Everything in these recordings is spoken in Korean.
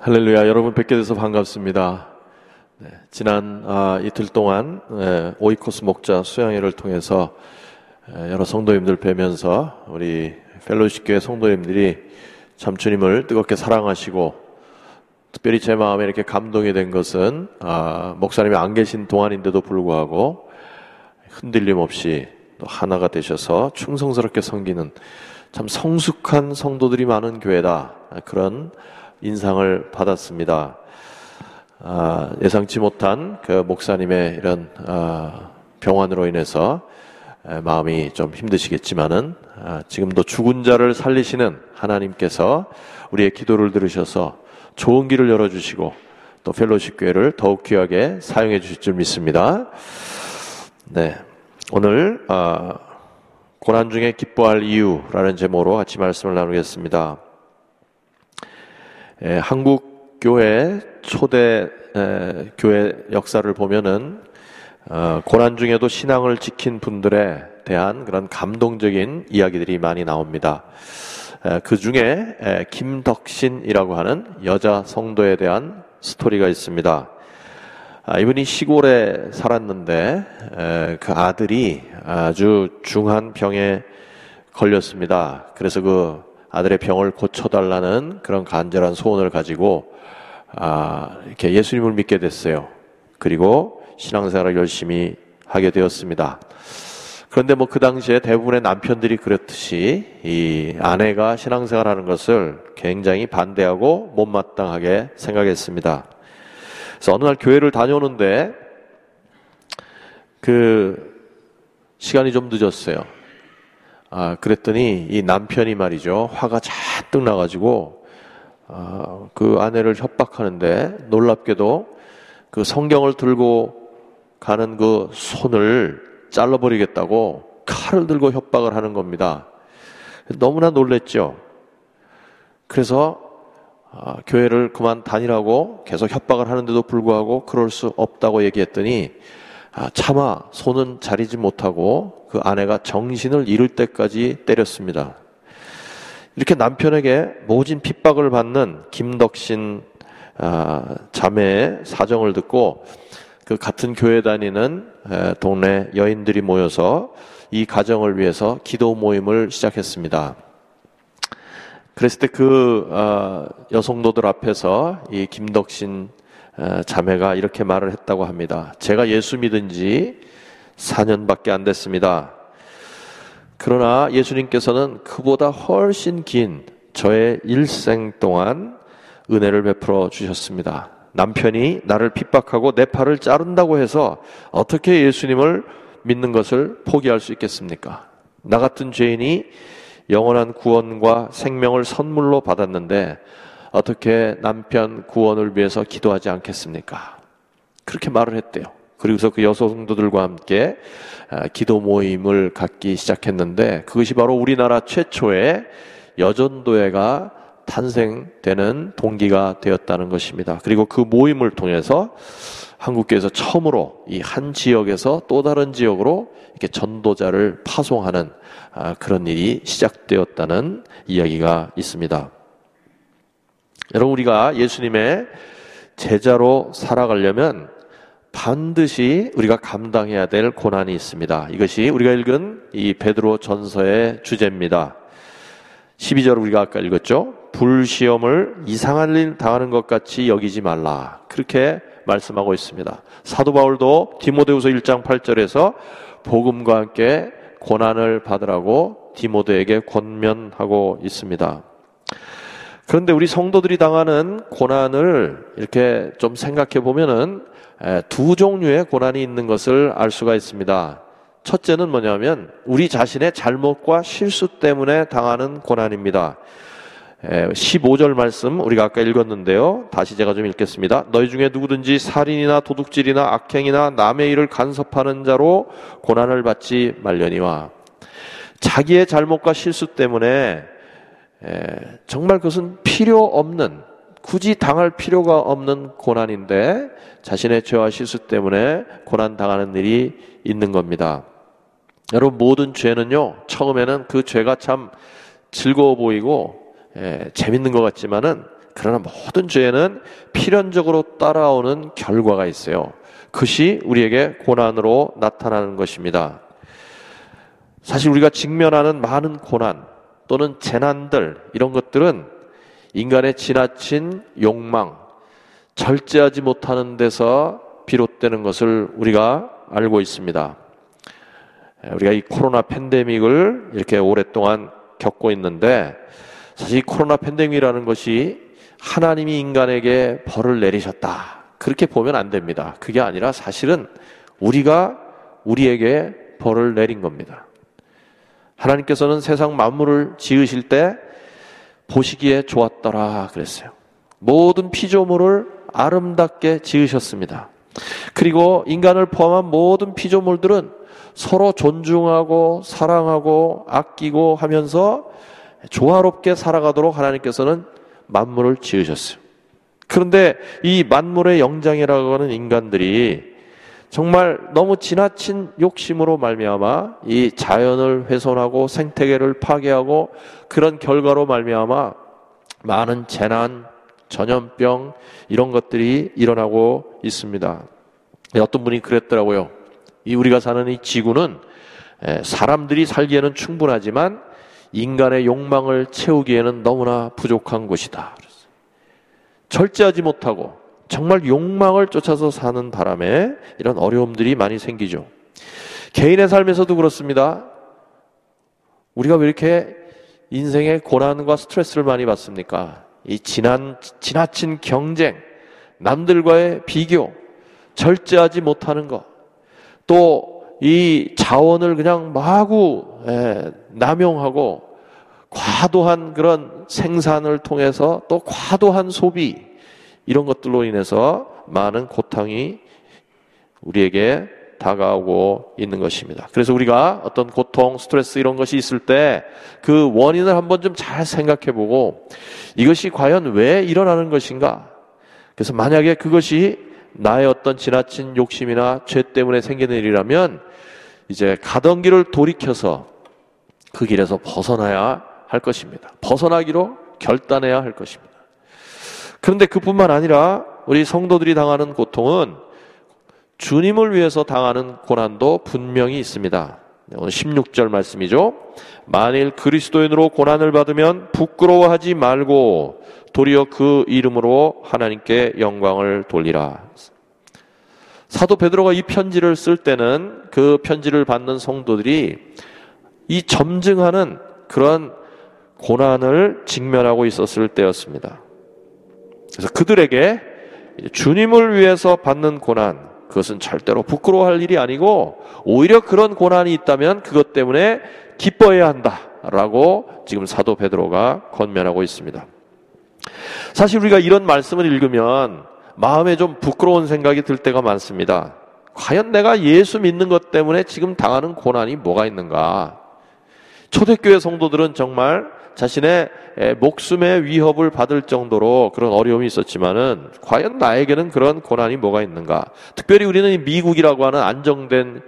할렐루야, 여러분 뵙게 돼서 반갑습니다. 네, 지난 아, 이틀 동안 네, 오이코스 목자 수양회를 통해서 에, 여러 성도님들 뵈면서 우리 펠로십 교회 성도님들이 참 주님을 뜨겁게 사랑하시고 특별히 제 마음에 이렇게 감동이 된 것은 아, 목사님이 안 계신 동안인데도 불구하고 흔들림 없이 또 하나가 되셔서 충성스럽게 섬기는 참 성숙한 성도들이 많은 교회다 그런 인상을 받았습니다. 아, 예상치 못한 그 목사님의 이런 아, 병환으로 인해서 마음이 좀 힘드시겠지만은 아, 지금도 죽은 자를 살리시는 하나님께서 우리의 기도를 들으셔서 좋은 길을 열어주시고 또 펠로십 교회를 더욱 귀하게 사용해 주실 줄 믿습니다. 네, 오늘 아, 고난 중에 기뻐할 이유라는 제목으로 같이 말씀을 나누겠습니다. 에, 한국 교회 초대 에, 교회 역사를 보면은 어, 고난 중에도 신앙을 지킨 분들에 대한 그런 감동적인 이야기들이 많이 나옵니다. 에, 그 중에 에, 김덕신이라고 하는 여자 성도에 대한 스토리가 있습니다. 아, 이분이 시골에 살았는데 에, 그 아들이 아주 중한 병에 걸렸습니다. 그래서 그 아들의 병을 고쳐달라는 그런 간절한 소원을 가지고 아, 이렇게 예수님을 믿게 됐어요. 그리고 신앙생활을 열심히 하게 되었습니다. 그런데 뭐 그 당시에 대부분의 남편들이 그렇듯이 이 아내가 신앙생활하는 것을 굉장히 반대하고 못마땅하게 생각했습니다. 그래서 어느 날 교회를 다녀오는데 그 시간이 좀 늦었어요. 아, 그랬더니 이 남편이 말이죠. 화가 잔뜩 나가지고, 아, 그 아내를 협박하는데 놀랍게도 그 성경을 들고 가는 그 손을 잘라버리겠다고 칼을 들고 협박을 하는 겁니다. 너무나 놀랬죠. 그래서 아, 교회를 그만 다니라고 계속 협박을 하는데도 불구하고 그럴 수 없다고 얘기했더니 아, 차마 손은 자리지 못하고 그 아내가 정신을 잃을 때까지 때렸습니다. 이렇게 남편에게 모진 핍박을 받는 김덕신 아, 자매의 사정을 듣고 그 같은 교회 다니는 동네 여인들이 모여서 이 가정을 위해서 기도 모임을 시작했습니다. 그랬을 때그 아, 여성도들 앞에서 이 김덕신 자매가 이렇게 말을 했다고 합니다. 제가 예수 믿은 지 4년밖에 안 됐습니다. 그러나 예수님께서는 그보다 훨씬 긴 저의 일생 동안 은혜를 베풀어 주셨습니다. 남편이 나를 핍박하고 내 팔을 자른다고 해서 어떻게 예수님을 믿는 것을 포기할 수 있겠습니까? 나 같은 죄인이 영원한 구원과 생명을 선물로 받았는데 어떻게 남편 구원을 위해서 기도하지 않겠습니까? 그렇게 말을 했대요. 그리고서 그 여성도들과 함께 아, 기도 모임을 갖기 시작했는데 그것이 바로 우리나라 최초의 여전도회가 탄생되는 동기가 되었다는 것입니다. 그리고 그 모임을 통해서 한국교회에서 처음으로 이 한 지역에서 또 다른 지역으로 이렇게 전도자를 파송하는 아, 그런 일이 시작되었다는 이야기가 있습니다. 여러분 우리가 예수님의 제자로 살아가려면 반드시 우리가 감당해야 될 고난이 있습니다. 이것이 우리가 읽은 이 베드로 전서의 주제입니다. 12절 우리가 아까 읽었죠? 불시험을 이상한 일 당하는 것 같이 여기지 말라. 그렇게 말씀하고 있습니다. 사도 바울도 디모데후서 1장 8절에서 복음과 함께 고난을 받으라고 디모데에게 권면하고 있습니다. 그런데 우리 성도들이 당하는 고난을 이렇게 좀 생각해 보면은 두 종류의 고난이 있는 것을 알 수가 있습니다. 첫째는 뭐냐면 우리 자신의 잘못과 실수 때문에 당하는 고난입니다. 15절 말씀 우리가 아까 읽었는데요. 다시 제가 좀 읽겠습니다. 너희 중에 누구든지 살인이나 도둑질이나 악행이나 남의 일을 간섭하는 자로 고난을 받지 말려니와 자기의 잘못과 실수 때문에 정말 그것은 필요 없는 굳이 당할 필요가 없는 고난인데 자신의 죄와 실수 때문에 고난 당하는 일이 있는 겁니다. 여러분 모든 죄는요 처음에는 그 죄가 참 즐거워 보이고 예, 재밌는 것 같지만은 그러나 모든 죄에는 필연적으로 따라오는 결과가 있어요. 그것이 우리에게 고난으로 나타나는 것입니다. 사실 우리가 직면하는 많은 고난 또는 재난들 이런 것들은 인간의 지나친 욕망, 절제하지 못하는 데서 비롯되는 것을 우리가 알고 있습니다. 우리가 이 코로나 팬데믹을 이렇게 오랫동안 겪고 있는데 사실 이 코로나 팬데믹이라는 것이 하나님이 인간에게 벌을 내리셨다. 그렇게 보면 안 됩니다. 그게 아니라 사실은 우리가 우리에게 벌을 내린 겁니다. 하나님께서는 세상 만물을 지으실 때 보시기에 좋았더라 그랬어요. 모든 피조물을 아름답게 지으셨습니다. 그리고 인간을 포함한 모든 피조물들은 서로 존중하고 사랑하고 아끼고 하면서 조화롭게 살아가도록 하나님께서는 만물을 지으셨어요. 그런데 이 만물의 영장이라고 하는 인간들이 정말 너무 지나친 욕심으로 말미암아 이 자연을 훼손하고 생태계를 파괴하고 그런 결과로 말미암아 많은 재난, 전염병 이런 것들이 일어나고 있습니다. 어떤 분이 그랬더라고요. 이 우리가 사는 이 지구는 사람들이 살기에는 충분하지만 인간의 욕망을 채우기에는 너무나 부족한 곳이다. 절제하지 못하고 정말 욕망을 쫓아서 사는 바람에 이런 어려움들이 많이 생기죠. 개인의 삶에서도 그렇습니다. 우리가 왜 이렇게 인생의 고난과 스트레스를 많이 받습니까? 이 지난, 지나친 경쟁, 남들과의 비교, 절제하지 못하는 것, 또 이 자원을 그냥 마구 예, 남용하고 과도한 그런 생산을 통해서 또 과도한 소비, 이런 것들로 인해서 많은 고통이 우리에게 다가오고 있는 것입니다. 그래서 우리가 어떤 고통, 스트레스 이런 것이 있을 때 그 원인을 한번 좀 잘 생각해 보고 이것이 과연 왜 일어나는 것인가? 그래서 만약에 그것이 나의 어떤 지나친 욕심이나 죄 때문에 생기는 일이라면 이제 가던 길을 돌이켜서 그 길에서 벗어나야 할 것입니다. 벗어나기로 결단해야 할 것입니다. 그런데 그뿐만 아니라 우리 성도들이 당하는 고통은 주님을 위해서 당하는 고난도 분명히 있습니다. 오늘 16절 말씀이죠. 만일 그리스도인으로 고난을 받으면 부끄러워하지 말고 도리어 그 이름으로 하나님께 영광을 돌리라. 사도 베드로가 이 편지를 쓸 때는 그 편지를 받는 성도들이 이 점증하는 그런 고난을 직면하고 있었을 때였습니다. 그래서 그들에게 주님을 위해서 받는 고난, 그것은 절대로 부끄러워할 일이 아니고 오히려 그런 고난이 있다면 그것 때문에 기뻐해야 한다라고 지금 사도 베드로가 권면하고 있습니다. 사실 우리가 이런 말씀을 읽으면 마음에 좀 부끄러운 생각이 들 때가 많습니다. 과연 내가 예수 믿는 것 때문에 지금 당하는 고난이 뭐가 있는가? 초대교회 성도들은 정말 자신의 목숨의 위협을 받을 정도로 그런 어려움이 있었지만은 과연 나에게는 그런 고난이 뭐가 있는가? 특별히 우리는 미국이라고 하는 안정된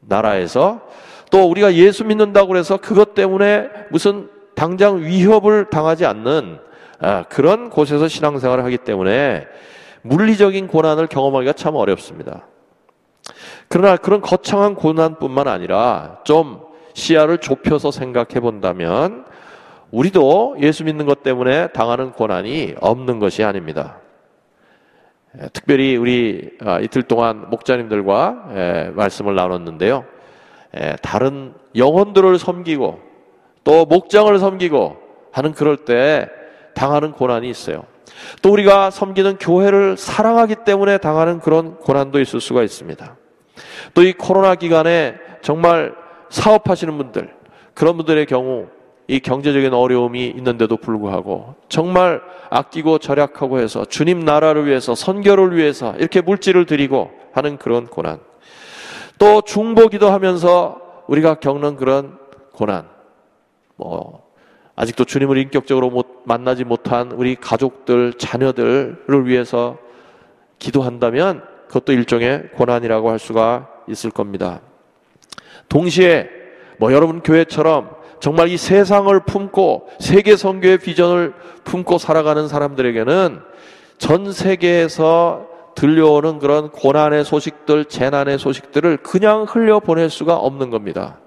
나라에서 또 우리가 예수 믿는다고 해서 그것 때문에 무슨 당장 위협을 당하지 않는 아, 그런 곳에서 신앙생활을 하기 때문에 물리적인 고난을 경험하기가 참 어렵습니다. 그러나 그런 거창한 고난뿐만 아니라 좀 시야를 좁혀서 생각해 본다면 우리도 예수 믿는 것 때문에 당하는 고난이 없는 것이 아닙니다. 특별히 우리 아, 이틀 동안 목자님들과 말씀을 나눴는데요. 다른 영혼들을 섬기고 또 목장을 섬기고 하는 그럴 때 당하는 고난이 있어요. 또 우리가 섬기는 교회를 사랑하기 때문에 당하는 그런 고난도 있을 수가 있습니다. 또 이 코로나 기간에 정말 사업하시는 분들, 그런 분들의 경우 이 경제적인 어려움이 있는데도 불구하고 정말 아끼고 절약하고 해서 주님 나라를 위해서 선교를 위해서 이렇게 물질을 드리고 하는 그런 고난. 또 중보기도 하면서 우리가 겪는 그런 고난. 뭐 아직도 주님을 인격적으로 못, 만나지 못한 우리 가족들, 자녀들을 위해서 기도한다면 그것도 일종의 고난이라고 할 수가 있을 겁니다. 동시에 뭐 여러분 교회처럼 정말 이 세상을 품고 세계 선교의 비전을 품고 살아가는 사람들에게는 전 세계에서 들려오는 그런 고난의 소식들, 재난의 소식들을 그냥 흘려보낼 수가 없는 겁니다.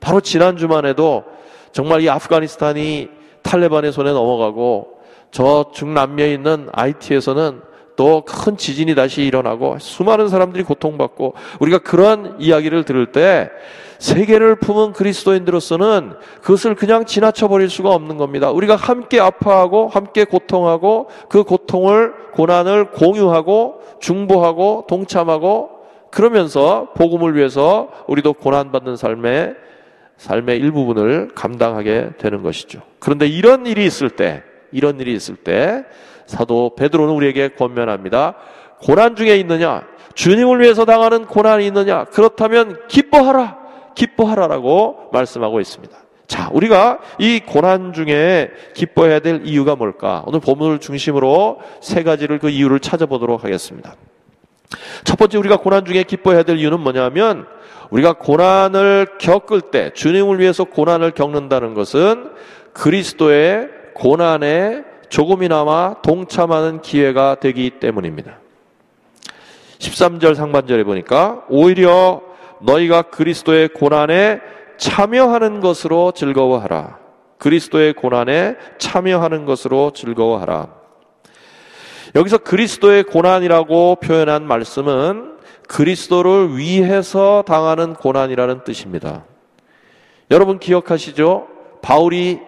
바로 지난주만 해도 정말 이 아프가니스탄이 탈레반의 손에 넘어가고 저 중남미에 있는 IT에서는 또 큰 지진이 다시 일어나고 수많은 사람들이 고통받고 우리가 그런 이야기를 들을 때 세계를 품은 그리스도인들로서는 그것을 그냥 지나쳐 버릴 수가 없는 겁니다. 우리가 함께 아파하고 함께 고통하고 그 고통을 고난을 공유하고 중보하고 동참하고 그러면서 복음을 위해서 우리도 고난 받는 삶의 삶의 일부분을 감당하게 되는 것이죠. 그런데 이런 일이 있을 때 이런 일이 있을 때 사도 베드로는 우리에게 권면합니다. 고난 중에 있느냐? 주님을 위해서 당하는 고난이 있느냐? 그렇다면 기뻐하라. 기뻐하라라고 말씀하고 있습니다. 자, 우리가 이 고난 중에 기뻐해야 될 이유가 뭘까? 오늘 본문을 중심으로 세 가지를 그 이유를 찾아보도록 하겠습니다. 첫 번째 우리가 고난 중에 기뻐해야 될 이유는 뭐냐면 우리가 고난을 겪을 때 주님을 위해서 고난을 겪는다는 것은 그리스도의 고난에 조금이나마 동참하는 기회가 되기 때문입니다. 13절 상반절에 보니까 오히려 너희가 그리스도의 고난에 참여하는 것으로 즐거워하라. 그리스도의 고난에 참여하는 것으로 즐거워하라. 여기서 그리스도의 고난이라고 표현한 말씀은 그리스도를 위해서 당하는 고난이라는 뜻입니다. 여러분 기억하시죠? 바울이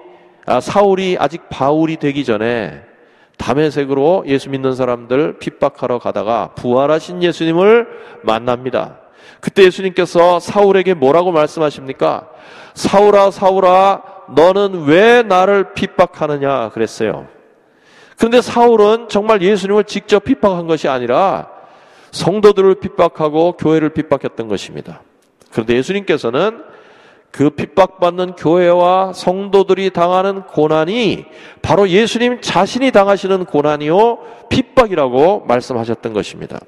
아, 사울이 아직 바울이 되기 전에 담에색으로 예수 믿는 사람들 핍박하러 가다가 부활하신 예수님을 만납니다. 그때 예수님께서 사울에게 뭐라고 말씀하십니까? 사울아, 사울아, 너는 왜 나를 핍박하느냐? 그랬어요. 그런데 사울은 정말 예수님을 직접 핍박한 것이 아니라 성도들을 핍박하고 교회를 핍박했던 것입니다. 그런데 예수님께서는 그 핍박받는 교회와 성도들이 당하는 고난이 바로 예수님 자신이 당하시는 고난이요, 핍박이라고 말씀하셨던 것입니다.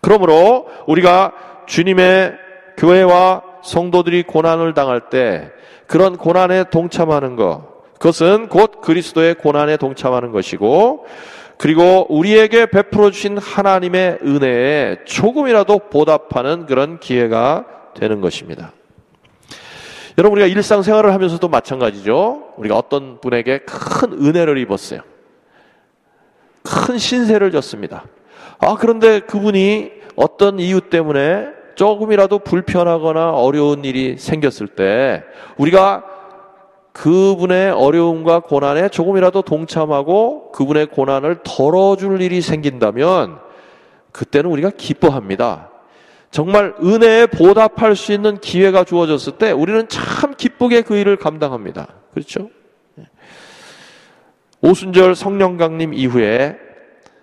그러므로 우리가 주님의 교회와 성도들이 고난을 당할 때 그런 고난에 동참하는 것, 그것은 곧 그리스도의 고난에 동참하는 것이고, 그리고 우리에게 베풀어 주신 하나님의 은혜에 조금이라도 보답하는 그런 기회가 되는 것입니다. 여러분 우리가 일상생활을 하면서도 마찬가지죠. 우리가 어떤 분에게 큰 은혜를 입었어요. 큰 신세를 졌습니다. 아 그런데 그분이 어떤 이유 때문에 조금이라도 불편하거나 어려운 일이 생겼을 때 우리가 그분의 어려움과 고난에 조금이라도 동참하고 그분의 고난을 덜어줄 일이 생긴다면 그때는 우리가 기뻐합니다. 정말 은혜에 보답할 수 있는 기회가 주어졌을 때 우리는 참 기쁘게 그 일을 감당합니다. 그렇죠? 오순절 성령 강림 이후에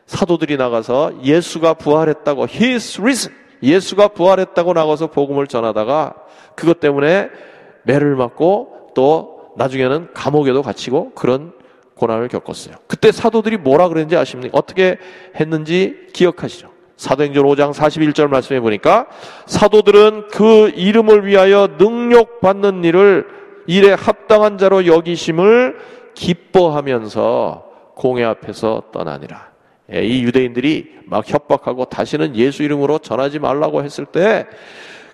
사도들이 나가서 예수가 부활했다고 He is risen. 예수가 부활했다고 나가서 복음을 전하다가 그것 때문에 매를 맞고 또 나중에는 감옥에도 갇히고 그런 고난을 겪었어요. 그때 사도들이 뭐라 그랬는지 아십니까? 어떻게 했는지 기억하시죠? 사도행전 5장 41절 말씀해 보니까 사도들은 그 이름을 위하여 능력 받는 일을 일에 합당한 자로 여기심을 기뻐하면서 공회 앞에서 떠나니라. 예, 이 유대인들이 막 협박하고 다시는 예수 이름으로 전하지 말라고 했을 때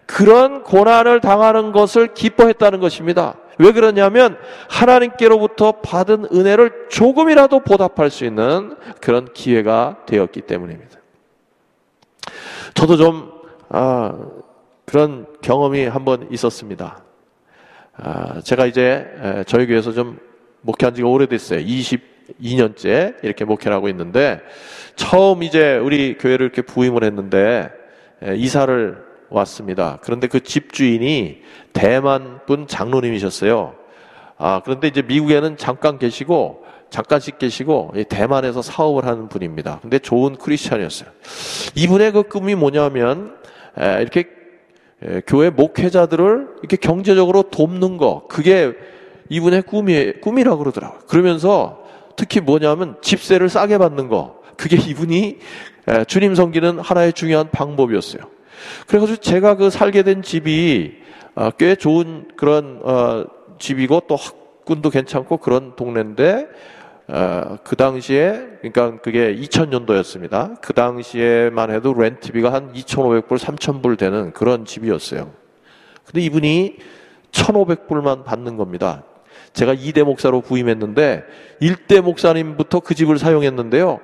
그런 고난을 당하는 것을 기뻐했다는 것입니다. 왜 그러냐면 하나님께로부터 받은 은혜를 조금이라도 보답할 수 있는 그런 기회가 되었기 때문입니다. 저도 좀 아, 그런 경험이 한 번 있었습니다. 아, 제가 이제 저희 교회에서 좀 목회한 지가 오래됐어요. 22년째 이렇게 목회를 하고 있는데 처음 이제 우리 교회를 이렇게 부임을 했는데 이사를 왔습니다. 그런데 그 집주인이 대만 분 장로님이셨어요. 아, 그런데 이제 미국에는 잠깐 계시고 잠깐씩 계시고 대만에서 사업을 하는 분입니다. 근데 좋은 크리스천이었어요. 이분의 그 꿈이 뭐냐면 이렇게 교회 목회자들을 이렇게 경제적으로 돕는 거 그게 이분의 꿈이 꿈이라고 그러더라고요. 그러면서 특히 뭐냐면 집세를 싸게 받는 거 그게 이분이 주님 섬기는 하나의 중요한 방법이었어요. 그래가지고 제가 그 살게 된 집이 어, 꽤 좋은 그런 어, 집이고 또 학군도 괜찮고 그런 동네인데 어, 그 당시에 그러니까 그게 2000년도였습니다. 그 당시에만 해도 렌트비가 한 2,500불, 3,000불 되는 그런 집이었어요. 근데 이분이 1,500불만 받는 겁니다. 제가 2대 목사로 부임했는데 1대 목사님부터 그 집을 사용했는데요.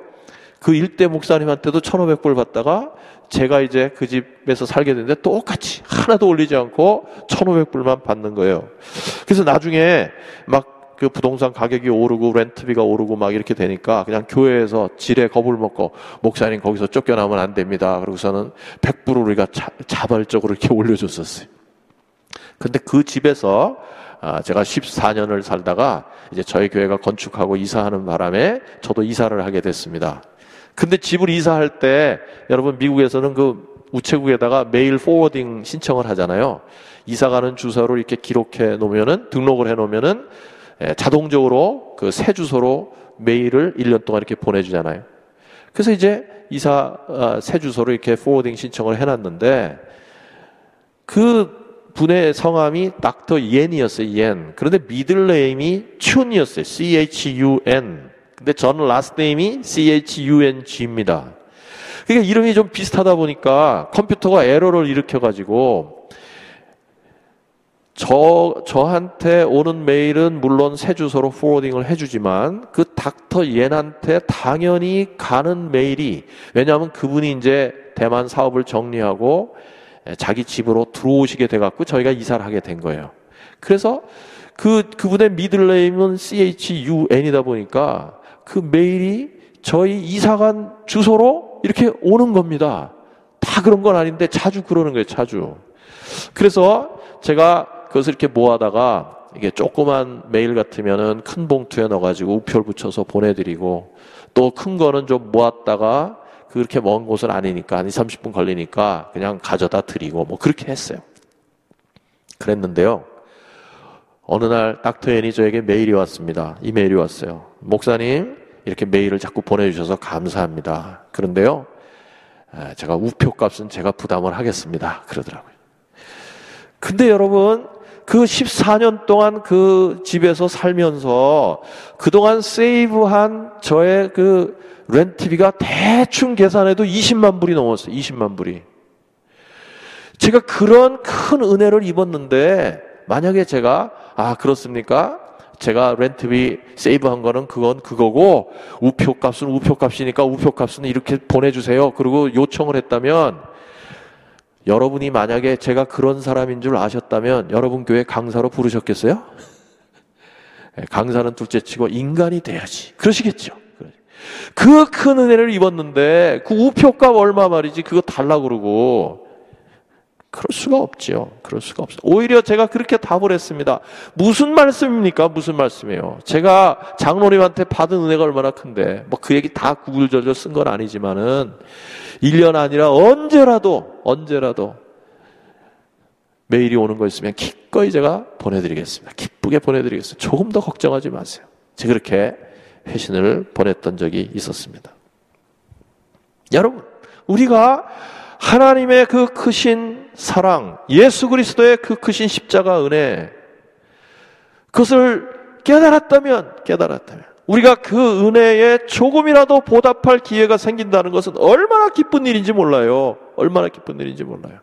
그 1대 목사님한테도 1,500불 받다가 제가 이제 그 집에서 살게 됐는데 똑같이 하나도 올리지 않고 1,500불만 받는 거예요. 그래서 나중에 막 그 부동산 가격이 오르고 렌트비가 오르고 막 이렇게 되니까 그냥 교회에서 지레 겁을 먹고 목사님 거기서 쫓겨나면 안 됩니다. 그러고서는 100불을 우리가 자, 자발적으로 이렇게 올려줬었어요. 근데 그 집에서 아, 제가 14년을 살다가 이제 저희 교회가 건축하고 이사하는 바람에 저도 이사를 하게 됐습니다. 근데 집을 이사할 때 여러분 미국에서는 그 우체국에다가 메일 포워딩 신청을 하잖아요. 이사 가는 주소로 이렇게 기록해 놓으면은 등록을 해 놓으면은 예, 자동적으로 그 새 주소로 메일을 1년 동안 이렇게 보내주잖아요. 그래서 이제 이사 아, 새 주소로 이렇게 forwarding 신청을 해놨는데 그 분의 성함이 닥터 옌이었어요. 옌. 그런데 middle name이 춘이었어요. C-H-U-N. 근데 저는 라스트 네임이 CHUNG입니다. 그러니까 이름이 좀 비슷하다 보니까 컴퓨터가 에러를 일으켜가지고 저, 저한테 오는 메일은 물론 새 주소로 포워딩을 해주지만 그 닥터 옌한테 당연히 가는 메일이 왜냐하면 그분이 이제 대만 사업을 정리하고 자기 집으로 들어오시게 돼갖고 저희가 이사를 하게 된 거예요. 그래서 그, 그분의 미들네임은 CHUN이다 보니까 그 메일이 저희 이사간 주소로 이렇게 오는 겁니다. 다 그런 건 아닌데 자주 그러는 거예요, 자주. 그래서 제가 그것을 이렇게 모아다가 이게 조그만 메일 같으면은 큰 봉투에 넣어가지고 우표를 붙여서 보내드리고 또 큰 거는 좀 모았다가 그렇게 먼 곳은 아니니까 한 2, 30분 걸리니까 그냥 가져다 드리고 뭐 그렇게 했어요. 그랬는데요. 어느 날 닥터 앤이 저에게 메일이 왔습니다. 이 메일이 왔어요. 목사님, 이렇게 메일을 자꾸 보내주셔서 감사합니다. 그런데요, 제가 우표 값은 제가 부담을 하겠습니다. 그러더라고요. 근데 여러분, 그 14년 동안 그 집에서 살면서 그동안 세이브한 저의 그 렌트비가 대충 계산해도 20만 불이 넘었어요. 20만 불이. 제가 그런 큰 은혜를 입었는데 만약에 제가 아 그렇습니까? 제가 렌트비 세이브한 거는 그건 그거고 우표 값은 우표 값이니까 우표 값은 이렇게 보내주세요. 그리고 요청을 했다면 여러분이 만약에 제가 그런 사람인 줄 아셨다면 여러분 교회 강사로 부르셨겠어요? 예, 강사는 둘째 치고 인간이 돼야지. 그러시겠죠. 그 큰 은혜를 입었는데 그 우표값 얼마 말이지 그거 달라 그러고 그럴 수가 없지요. 그럴 수가 없어요. 오히려 제가 그렇게 답을 했습니다. 무슨 말씀입니까? 무슨 말씀이에요? 제가 장로님한테 받은 은혜가 얼마나 큰데, 뭐 그 얘기 다 구글절절 쓴 건 아니지만은, 1년 아니라 언제라도, 언제라도, 메일이 오는 거 있으면 기꺼이 제가 보내드리겠습니다. 기쁘게 보내드리겠습니다. 조금 더 걱정하지 마세요. 제가 그렇게 회신을 보냈던 적이 있었습니다. 여러분, 우리가 하나님의 그 크신 사랑, 예수 그리스도의 그 크신 십자가 은혜, 그것을 깨달았다면, 깨달았다면, 우리가 그 은혜에 조금이라도 보답할 기회가 생긴다는 것은 얼마나 기쁜 일인지 몰라요. 얼마나 기쁜 일인지 몰라요.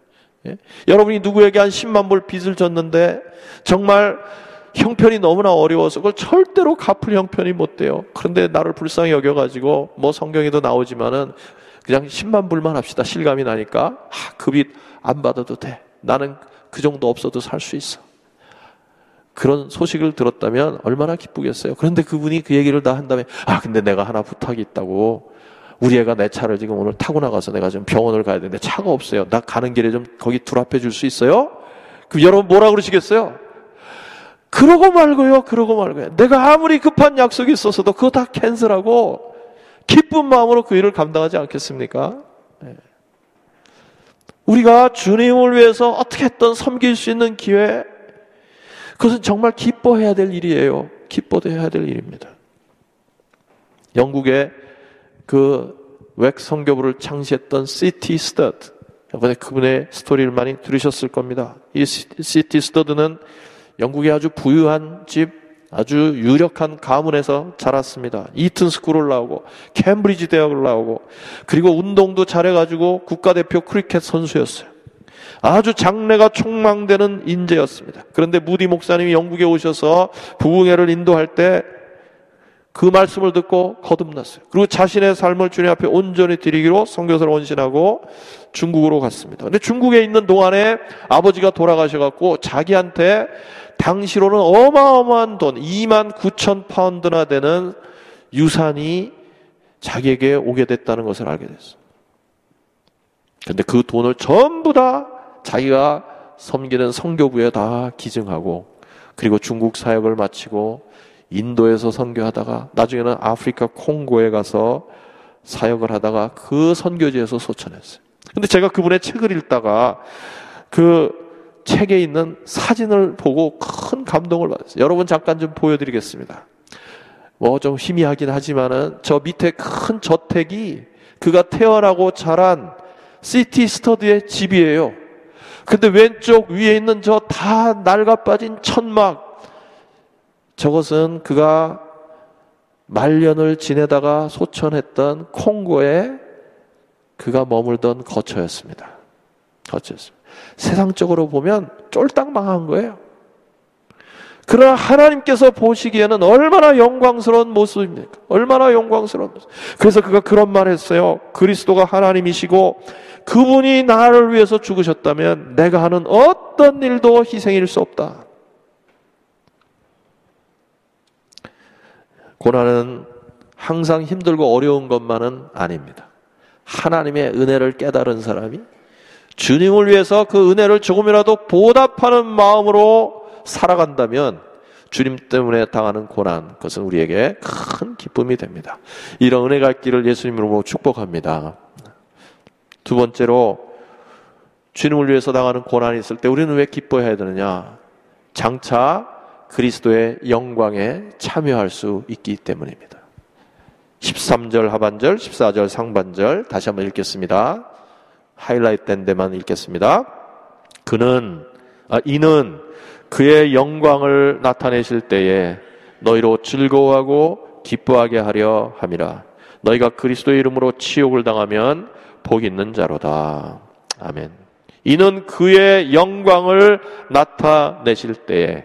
예? 여러분이 누구에게 한 10만 불 빚을 졌는데, 정말 형편이 너무나 어려워서 그걸 절대로 갚을 형편이 못 돼요. 그런데 나를 불쌍히 여겨가지고, 뭐 성경에도 나오지만은, 그냥 10만 불만 합시다. 실감이 나니까. 아, 그빚안 받아도 돼. 나는 그 정도 없어도 살 수 있어. 그런 소식을 들었다면 얼마나 기쁘겠어요. 그런데 그분이 그 얘기를 다 한 다음에, 아, 근데 내가 하나 부탁이 있다고. 우리 애가 내 차를 지금 오늘 타고 나가서 내가 지금 병원을 가야 되는데 차가 없어요. 나 가는 길에 좀 거기 둘합해 줄 수 있어요? 그 여러분 뭐라 그러시겠어요? 그러고 말고요, 그러고 말고요. 내가 아무리 급한 약속이 있어서도 그거 다 캔슬하고 기쁜 마음으로 그 일을 감당하지 않겠습니까? 네. 우리가 주님을 위해서 어떻게 했던 섬길 수 있는 기회, 그것은 정말 기뻐해야 될 일이에요. 기뻐해야 될 일입니다. 영국의 그 WEC 선교부를 창시했던 C.T. Studd, 이번에 그분의 스토리를 많이 들으셨을 겁니다. 이 C.T. Studd는 영국의 아주 부유한 집, 아주 유력한 가문에서 자랐습니다. 이튼 스쿨을 나오고, 캠브리지 대학을 나오고, 그리고 운동도 잘해가지고 국가대표 크리켓 선수였어요. 아주 장래가 촉망되는 인재였습니다. 그런데 무디 목사님이 영국에 오셔서 부흥회를 인도할 때 그 말씀을 듣고 거듭났어요. 그리고 자신의 삶을 주님 앞에 온전히 드리기로 성교사를 원신하고 중국으로 갔습니다. 근데 중국에 있는 동안에 아버지가 돌아가셔갖고 자기한테 당시로는 어마어마한 돈, 2만 9천 파운드나 되는 유산이 자기에게 오게 됐다는 것을 알게 됐어요. 근데 그 돈을 전부 다 자기가 섬기는 성교부에 다 기증하고 그리고 중국 사역을 마치고 인도에서 선교하다가 나중에는 아프리카 콩고에 가서 사역을 하다가 그 선교지에서 소천했어요. 근데 제가 그분의 책을 읽다가 그 책에 있는 사진을 보고 큰 감동을 받았어요. 여러분 잠깐 좀 보여드리겠습니다. 뭐 좀 희미하긴 하지만은 저 밑에 큰 저택이 그가 태어나고 자란 C.T. Studd의 집이에요. 근데 왼쪽 위에 있는 저 다 낡아 빠진 천막 저것은 그가 말년을 지내다가 소천했던 콩고에 그가 머물던 거처였습니다. 거처였습니다. 세상적으로 보면 쫄딱 망한 거예요. 그러나 하나님께서 보시기에는 얼마나 영광스러운 모습입니까? 얼마나 영광스러운 모습. 그래서 그가 그런 말 했어요. 그리스도가 하나님이시고 그분이 나를 위해서 죽으셨다면 내가 하는 어떤 일도 희생일 수 없다. 고난은 항상 힘들고 어려운 것만은 아닙니다. 하나님의 은혜를 깨달은 사람이 주님을 위해서 그 은혜를 조금이라도 보답하는 마음으로 살아간다면 주님 때문에 당하는 고난, 그것은 우리에게 큰 기쁨이 됩니다. 이런 은혜가 있기를 예수님으로 축복합니다. 두 번째로 주님을 위해서 당하는 고난이 있을 때 우리는 왜 기뻐해야 되느냐? 장차 그리스도의 영광에 참여할 수 있기 때문입니다. 13절 하반절, 14절 상반절 다시 한번 읽겠습니다. 하이라이트 된 데만 읽겠습니다. 그는 아, 이는 그의 영광을 나타내실 때에 너희로 즐거워하고 기뻐하게 하려 함이라. 너희가 그리스도의 이름으로 치욕을 당하면 복 있는 자로다. 아멘. 이는 그의 영광을 나타내실 때에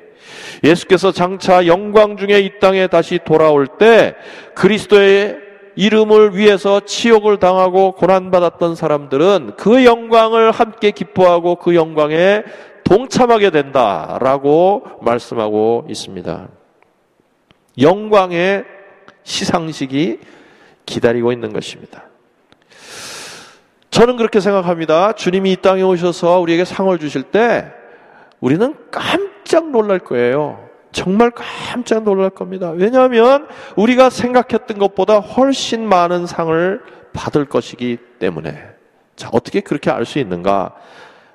예수께서 장차 영광 중에 이 땅에 다시 돌아올 때 그리스도의 이름을 위해서 치욕을 당하고 고난받았던 사람들은 그 영광을 함께 기뻐하고 그 영광에 동참하게 된다라고 말씀하고 있습니다. 영광의 시상식이 기다리고 있는 것입니다. 저는 그렇게 생각합니다. 주님이 이 땅에 오셔서 우리에게 상을 주실 때 우리는 깜짝 놀랄 거예요. 정말 깜짝 놀랄 겁니다. 왜냐하면 우리가 생각했던 것보다 훨씬 많은 상을 받을 것이기 때문에. 자, 어떻게 그렇게 알 수 있는가?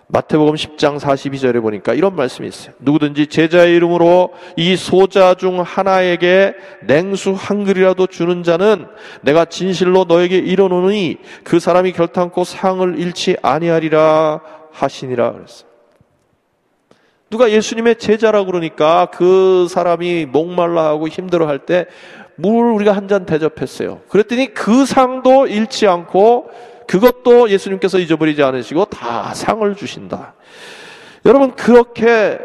마태복음 10장 42절에 보니까 이런 말씀이 있어요. 누구든지 제자의 이름으로 이 소자 중 하나에게 냉수 한 그리라도 주는 자는 내가 진실로 너에게 이르노니 그 사람이 결탄코 상을 잃지 아니하리라 하시니라 그랬어요. 누가 예수님의 제자라 그러니까 그 사람이 목말라 하고 힘들어 할 때 물 우리가 한 잔 대접했어요. 그랬더니 그 상도 잃지 않고 그것도 예수님께서 잊어버리지 않으시고 다 상을 주신다. 여러분, 그렇게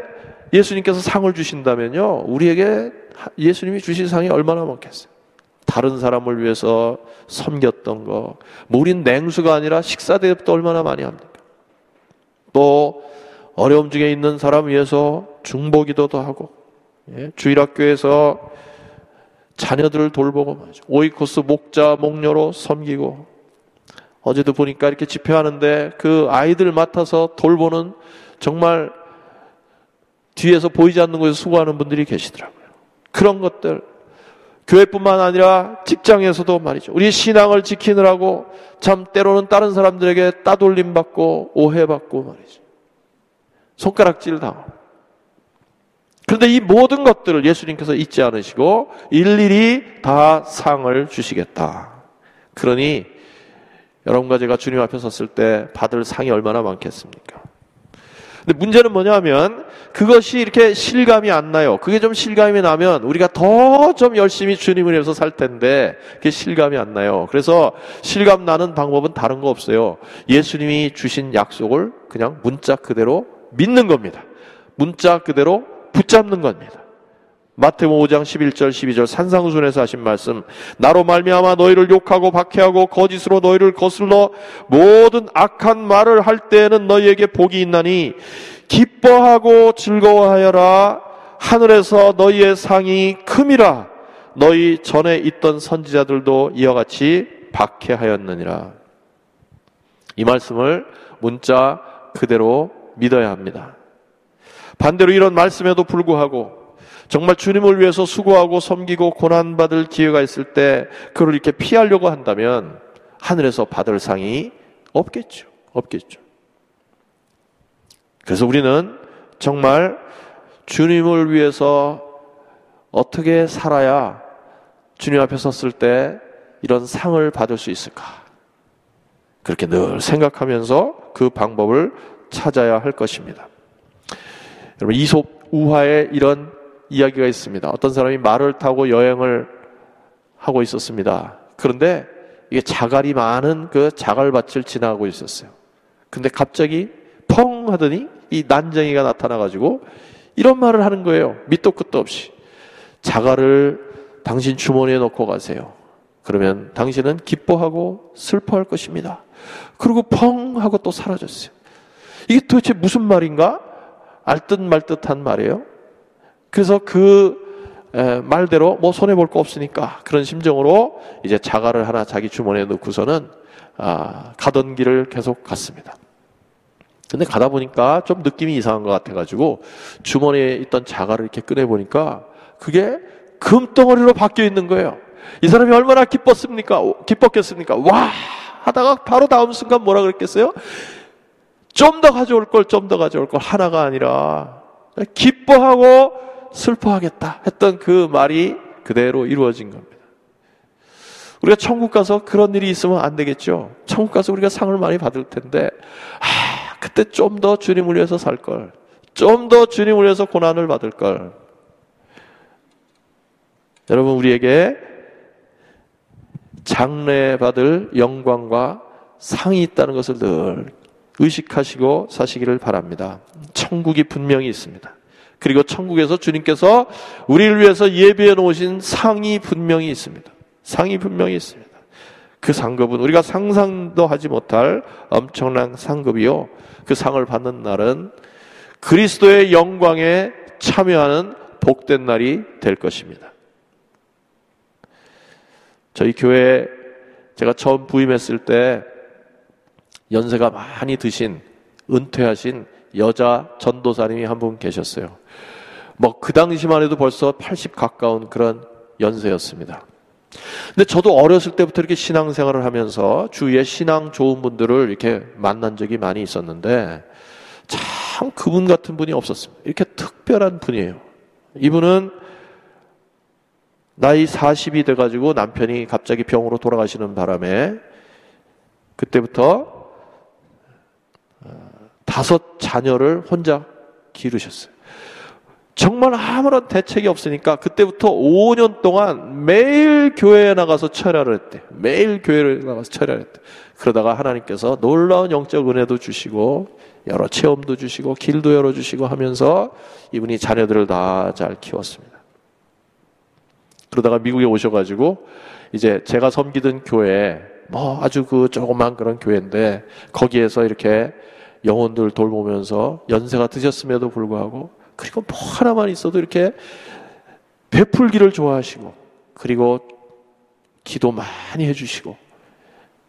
예수님께서 상을 주신다면요, 우리에게 예수님이 주신 상이 얼마나 많겠어요. 다른 사람을 위해서 섬겼던 거, 뭐 우린 냉수가 아니라 식사 대접도 얼마나 많이 합니까? 또, 어려움 중에 있는 사람 위해서 중보기도도 하고, 예, 주일학교에서 자녀들을 돌보고 오이코스 목자, 목녀로 섬기고, 어제도 보니까 이렇게 집회하는데 그 아이들 맡아서 돌보는 정말 뒤에서 보이지 않는 곳에서 수고하는 분들이 계시더라고요. 그런 것들 교회뿐만 아니라 직장에서도 말이죠. 우리 신앙을 지키느라고 참 때로는 다른 사람들에게 따돌림 받고 오해받고 말이죠. 손가락질 당하고. 그런데 이 모든 것들을 예수님께서 잊지 않으시고 일일이 다 상을 주시겠다. 그러니 여러분과 제가 주님 앞에 섰을 때 받을 상이 얼마나 많겠습니까? 근데 문제는 뭐냐면 그것이 이렇게 실감이 안 나요. 그게 좀 실감이 나면 우리가 더 좀 열심히 주님을 위해서 살 텐데 그게 실감이 안 나요. 그래서 실감 나는 방법은 다른 거 없어요. 예수님이 주신 약속을 그냥 문자 그대로 믿는 겁니다. 문자 그대로 붙잡는 겁니다. 마태복음 5장 11절 12절 산상순에서 하신 말씀 나로 말미암아 너희를 욕하고 박해하고 거짓으로 너희를 거슬러 모든 악한 말을 할 때에는 너희에게 복이 있나니 기뻐하고 즐거워하여라 하늘에서 너희의 상이 큼이라 너희 전에 있던 선지자들도 이와 같이 박해하였느니라 이 말씀을 문자 그대로 믿어야 합니다. 반대로 이런 말씀에도 불구하고 정말 주님을 위해서 수고하고 섬기고 고난받을 기회가 있을 때 그걸 이렇게 피하려고 한다면 하늘에서 받을 상이 없겠죠. 없겠죠. 그래서 우리는 정말 주님을 위해서 어떻게 살아야 주님 앞에 섰을 때 이런 상을 받을 수 있을까? 그렇게 늘 생각하면서 그 방법을 찾아야 할 것입니다. 여러분, 이솝 우화의 이런 이야기가 있습니다. 어떤 사람이 말을 타고 여행을 하고 있었습니다. 그런데 이게 자갈이 많은 그 자갈밭을 지나고 있었어요. 근데 갑자기 펑 하더니 이 난쟁이가 나타나가지고 이런 말을 하는 거예요. 밑도 끝도 없이. 자갈을 당신 주머니에 넣고 가세요. 그러면 당신은 기뻐하고 슬퍼할 것입니다. 그리고 펑 하고 또 사라졌어요. 이게 도대체 무슨 말인가? 알듯 말듯한 말이에요. 그래서 그 말대로 뭐 손해 볼 거 없으니까 그런 심정으로 이제 자갈을 하나 자기 주머니에 넣고서는 아, 가던 길을 계속 갔습니다. 근데 가다 보니까 좀 느낌이 이상한 것 같아가지고 주머니에 있던 자갈을 이렇게 꺼내 보니까 그게 금덩어리로 바뀌어 있는 거예요. 이 사람이 얼마나 기뻤습니까? 기뻤겠습니까? 와! 하다가 바로 다음 순간 뭐라 그랬겠어요? 좀 더 가져올 걸, 좀 더 가져올 걸 하나가 아니라 기뻐하고 슬퍼하겠다 했던 그 말이 그대로 이루어진 겁니다. 우리가 천국 가서 그런 일이 있으면 안 되겠죠. 천국 가서 우리가 상을 많이 받을 텐데, 아, 그때 좀 더 주님을 위해서 살 걸. 좀 더 주님을 위해서 고난을 받을 걸. 여러분, 우리에게 장래 받을 영광과 상이 있다는 것을 늘 의식하시고 사시기를 바랍니다. 천국이 분명히 있습니다. 그리고 천국에서 주님께서 우리를 위해서 예비해 놓으신 상이 분명히 있습니다. 상이 분명히 있습니다. 그 상급은 우리가 상상도 하지 못할 엄청난 상급이요. 그 상을 받는 날은 그리스도의 영광에 참여하는 복된 날이 될 것입니다. 저희 교회 제가 처음 부임했을 때 연세가 많이 드신 은퇴하신 여자 전도사님이 한 분 계셨어요. 뭐 그 당시만 해도 벌써 80 가까운 그런 연세였습니다. 근데 저도 어렸을 때부터 이렇게 신앙생활을 하면서 주위에 신앙 좋은 분들을 이렇게 만난 적이 많이 있었는데 참 그분 같은 분이 없었습니다. 이렇게 특별한 분이에요. 이분은 나이 40이 돼가지고 남편이 갑자기 병으로 돌아가시는 바람에 그때부터 다섯 자녀를 혼자 기르셨어요. 정말 아무런 대책이 없으니까 그때부터 5년 동안 매일 교회에 나가서 철야를 했대. 매일 교회를 나가서 철야를 했대. 그러다가 하나님께서 놀라운 영적 은혜도 주시고 여러 체험도 주시고 길도 열어 주시고 하면서 이분이 자녀들을 다 잘 키웠습니다. 그러다가 미국에 오셔 가지고 이제 제가 섬기던 교회 뭐 아주 그 조그만 그런 교회인데 거기에서 이렇게 영혼들 돌보면서 연세가 드셨음에도 불구하고 그리고 뭐 하나만 있어도 이렇게 베풀기를 좋아하시고 그리고 기도 많이 해주시고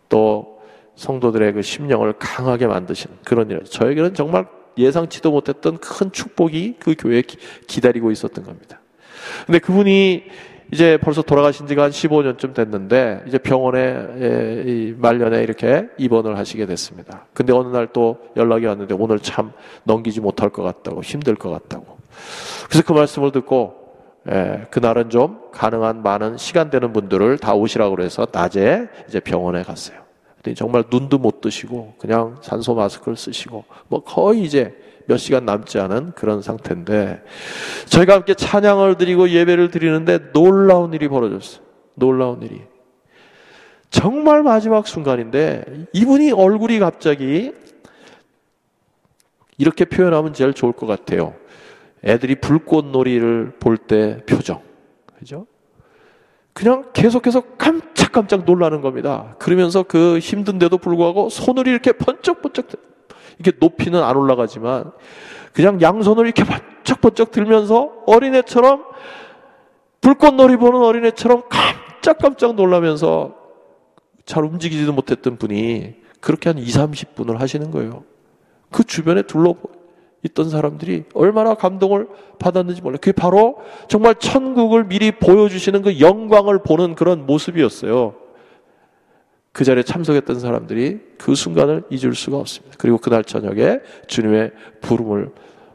또 성도들의 그 심령을 강하게 만드시는 그런 일. 저에게는 정말 예상치도 못했던 큰 축복이 그 교회에 기다리고 있었던 겁니다. 근데 그분이 이제 벌써 돌아가신 지가 한 15년쯤 됐는데 이제 병원에 말년에 이렇게 입원을 하시게 됐습니다. 근데 어느 날 또 연락이 왔는데 오늘 참 넘기지 못할 것 같다고 힘들 것 같다고. 그래서 그 말씀을 듣고 예, 그날은 좀 가능한 많은 시간 되는 분들을 다 오시라고 그래서 낮에 이제 병원에 갔어요. 정말 눈도 못 뜨시고 그냥 산소 마스크를 쓰시고 뭐 거의 이제 몇 시간 남지 않은 그런 상태인데 저희가 함께 찬양을 드리고 예배를 드리는데 놀라운 일이 벌어졌어요. 놀라운 일이. 정말 마지막 순간인데 이분이 얼굴이 갑자기 이렇게 표현하면 제일 좋을 것 같아요. 애들이 불꽃놀이를 볼 때 표정. 그죠? 그냥 계속해서 깜짝깜짝 놀라는 겁니다. 그러면서 그 힘든데도 불구하고 손을 이렇게 번쩍번쩍 이렇게 높이는 안 올라가지만 그냥 양손을 이렇게 번쩍번쩍 들면서 어린애처럼 불꽃놀이 보는 어린애처럼 깜짝깜짝 놀라면서 잘 움직이지도 못했던 분이 그렇게 한 2, 30분을 하시는 거예요. 그 주변에 둘러 있던 사람들이 얼마나 감동을 받았는지 몰라요. 그게 바로 정말 천국을 미리 보여주시는 그 영광을 보는 그런 모습이었어요. 그 자리에 참석했던 사람들이 그 순간을 잊을 수가 없습니다. 그리고 그날 저녁에 주님의 부름을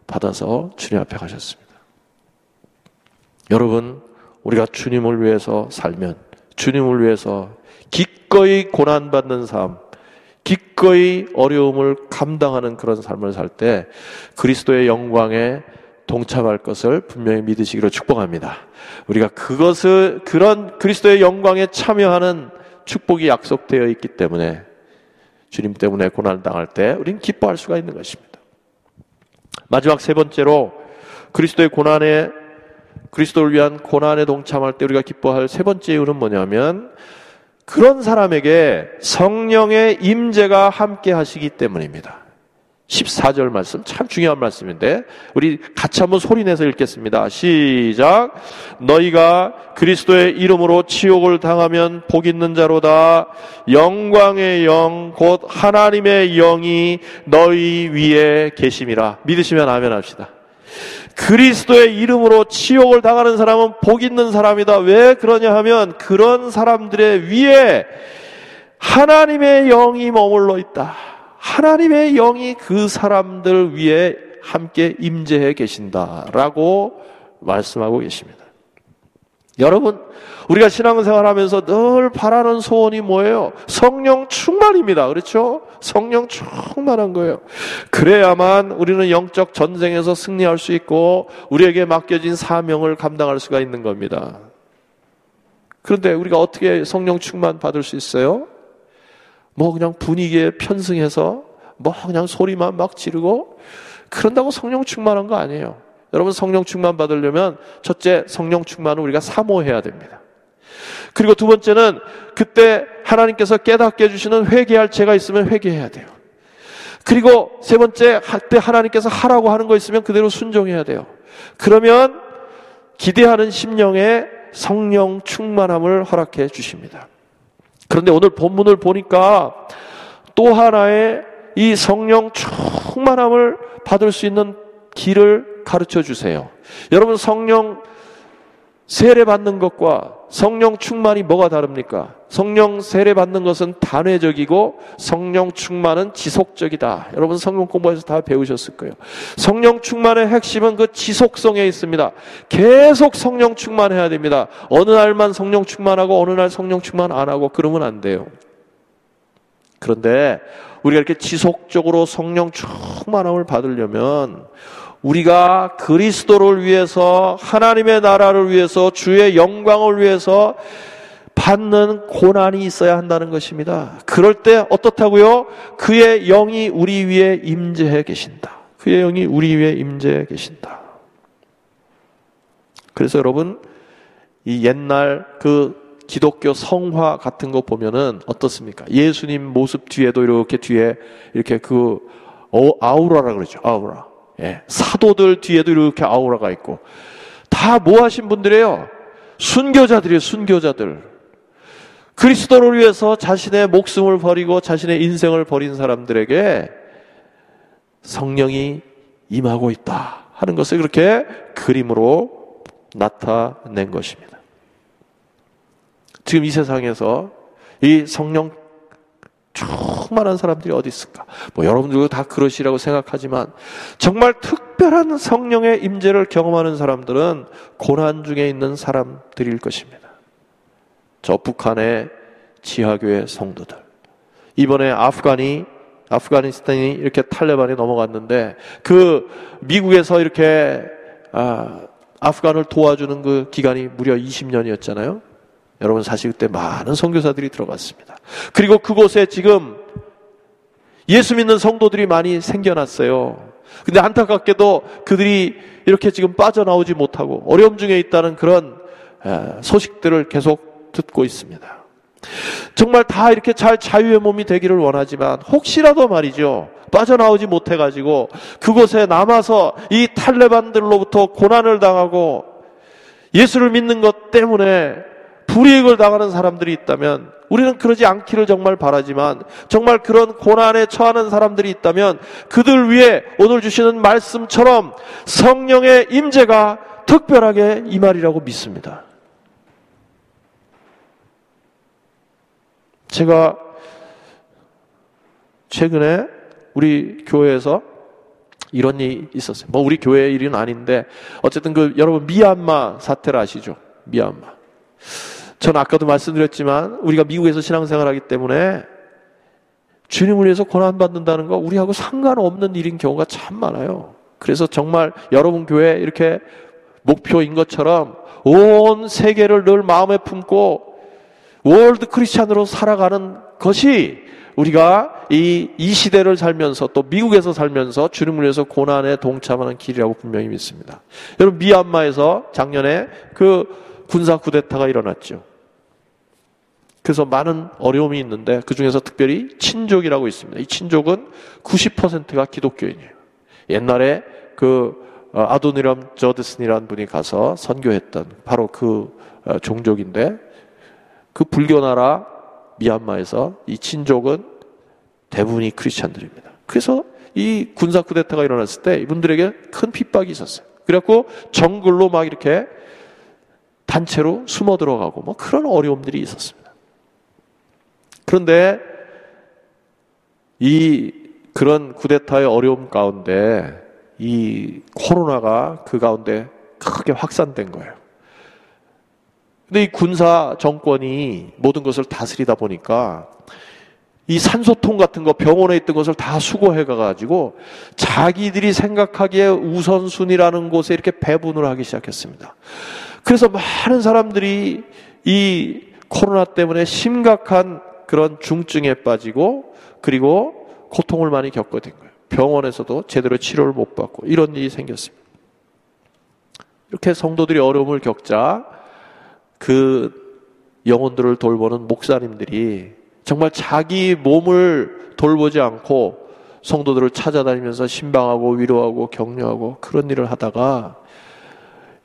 받아서 주님 앞에 가셨습니다. 여러분, 우리가 주님을 위해서 살면, 주님을 위해서 기꺼이 고난받는 삶, 기꺼이 어려움을 감당하는 그런 삶을 살 때 그리스도의 영광에 동참할 것을 분명히 믿으시기로 축복합니다. 우리가 그것을 그런 그리스도의 영광에 참여하는 축복이 약속되어 있기 때문에 주님 때문에 고난을 당할 때 우리는 기뻐할 수가 있는 것입니다. 마지막 세 번째로 그리스도의 고난에 그리스도를 위한 고난에 동참할 때 우리가 기뻐할 세 번째 이유는 뭐냐면 그런 사람에게 성령의 임재가 함께 하시기 때문입니다. 14절 말씀 참 중요한 말씀인데 우리 같이 한번 소리내서 읽겠습니다. 시작. 너희가 그리스도의 이름으로 치욕을 당하면 복 있는 자로다. 영광의 영 곧 하나님의 영이 너희 위에 계심이라. 믿으시면 아멘 합시다. 그리스도의 이름으로 치욕을 당하는 사람은 복 있는 사람이다. 왜 그러냐 하면 그런 사람들의 위에 하나님의 영이 머물러 있다. 하나님의 영이 그 사람들 위에 함께 임재해 계신다라고 말씀하고 계십니다. 여러분, 우리가 신앙생활 하면서 늘 바라는 소원이 뭐예요? 성령 충만입니다. 그렇죠? 성령 충만한 거예요. 그래야만 우리는 영적 전쟁에서 승리할 수 있고 우리에게 맡겨진 사명을 감당할 수가 있는 겁니다. 그런데 우리가 어떻게 성령 충만 받을 수 있어요? 뭐 그냥 분위기에 편승해서 뭐 그냥 소리만 막 지르고 그런다고 성령 충만한 거 아니에요. 여러분 성령 충만 받으려면 첫째 성령 충만은 우리가 사모해야 됩니다. 그리고 두 번째는 그때 하나님께서 깨닫게 해주시는 회개할 죄가 있으면 회개해야 돼요. 그리고 세 번째 때 하나님께서 하라고 하는 거 있으면 그대로 순종해야 돼요. 그러면 기대하는 심령에 성령 충만함을 허락해 주십니다. 그런데 오늘 본문을 보니까 또 하나의 이 성령 충만함을 받을 수 있는 길을 가르쳐 주세요. 여러분 성령 세례 받는 것과 성령 충만이 뭐가 다릅니까? 성령 세례 받는 것은 단회적이고 성령 충만은 지속적이다. 여러분 성경 공부해서 다 배우셨을 거예요. 성령 충만의 핵심은 그 지속성에 있습니다. 계속 성령 충만해야 됩니다. 어느 날만 성령 충만하고 어느 날 성령 충만 안 하고 그러면 안 돼요. 그런데 우리가 이렇게 지속적으로 성령 충만함을 받으려면 우리가 그리스도를 위해서 하나님의 나라를 위해서 주의 영광을 위해서 받는 고난이 있어야 한다는 것입니다. 그럴 때 어떻다고요? 그의 영이 우리 위에 임재해 계신다. 그의 영이 우리 위에 임재해 계신다. 그래서 여러분 이 옛날 그 기독교 성화 같은 거 보면은 어떻습니까? 예수님 모습 뒤에도 이렇게 뒤에 이렇게 그 어, 아우라라 그러죠. 아우라. 예, 사도들 뒤에도 이렇게 아우라가 있고 다 뭐 하신 분들이에요? 순교자들이에요, 순교자들. 그리스도를 위해서 자신의 목숨을 버리고 자신의 인생을 버린 사람들에게 성령이 임하고 있다 하는 것을 그렇게 그림으로 나타낸 것입니다. 지금 이 세상에서 이 성령 충만한 사람들이 어디 있을까? 뭐 여러분들도 다 그러시라고 생각하지만 정말 특별한 성령의 임재를 경험하는 사람들은 고난 중에 있는 사람들일 것입니다. 저 북한의 지하교회 성도들, 이번에 아프간이 아프가니스탄이 이렇게 탈레반에 넘어갔는데 그 미국에서 이렇게 아, 아프간을 도와주는 그 기간이 무려 20년이었잖아요. 여러분 사실 그때 많은 선교사들이 들어갔습니다. 그리고 그곳에 지금 예수 믿는 성도들이 많이 생겨났어요. 근데 안타깝게도 그들이 이렇게 지금 빠져나오지 못하고 어려움 중에 있다는 그런 소식들을 계속 듣고 있습니다. 정말 다 이렇게 잘 자유의 몸이 되기를 원하지만 혹시라도 말이죠. 빠져나오지 못해가지고 그곳에 남아서 이 탈레반들로부터 고난을 당하고 예수를 믿는 것 때문에 불이익을 당하는 사람들이 있다면 우리는 그러지 않기를 정말 바라지만 정말 그런 고난에 처하는 사람들이 있다면 그들 위해 오늘 주시는 말씀처럼 성령의 임재가 특별하게 임하리라고 믿습니다. 제가 최근에 우리 교회에서 이런 일이 있었어요. 뭐 우리 교회 일은 아닌데 어쨌든 그 여러분 미얀마 사태를 아시죠? 미얀마. 전 아까도 말씀드렸지만 우리가 미국에서 신앙생활 하기 때문에 주님을 위해서 고난 받는다는 거 우리하고 상관없는 일인 경우가 참 많아요. 그래서 정말 여러분 교회 이렇게 목표인 것처럼 온 세계를 늘 마음에 품고 월드 크리스찬으로 살아가는 것이 우리가 이, 이 시대를 살면서 또 미국에서 살면서 주님을 위해서 고난에 동참하는 길이라고 분명히 믿습니다. 여러분, 미얀마에서 작년에 그 군사 쿠데타가 일어났죠. 그래서 많은 어려움이 있는데 그 중에서 특별히 친족이라고 있습니다. 이 친족은 90%가 기독교인이에요. 옛날에 그 어, 아도니람 저드슨이라는 분이 가서 선교했던 바로 그 어, 종족인데 그 불교 나라 미얀마에서 이 친족은 대부분이 크리스찬들입니다. 그래서 이 군사 쿠데타가 일어났을 때 이분들에게 큰 핍박이 있었어요. 그래갖고 정글로 막 이렇게 단체로 숨어 들어가고 뭐 그런 어려움들이 있었습니다. 그런데 이 그런 쿠데타의 어려움 가운데 이 코로나가 그 가운데 크게 확산된 거예요. 근데 이 군사 정권이 모든 것을 다스리다 보니까 이 산소통 같은 거 병원에 있던 것을 다 수거해 가가지고 자기들이 생각하기에 우선순위라는 곳에 이렇게 배분을 하기 시작했습니다. 그래서 많은 사람들이 이 코로나 때문에 심각한 그런 중증에 빠지고 그리고 고통을 많이 겪게 된 거예요. 병원에서도 제대로 치료를 못 받고 이런 일이 생겼습니다. 이렇게 성도들이 어려움을 겪자 그 영혼들을 돌보는 목사님들이 정말 자기 몸을 돌보지 않고 성도들을 찾아다니면서 신방하고 위로하고 격려하고 그런 일을 하다가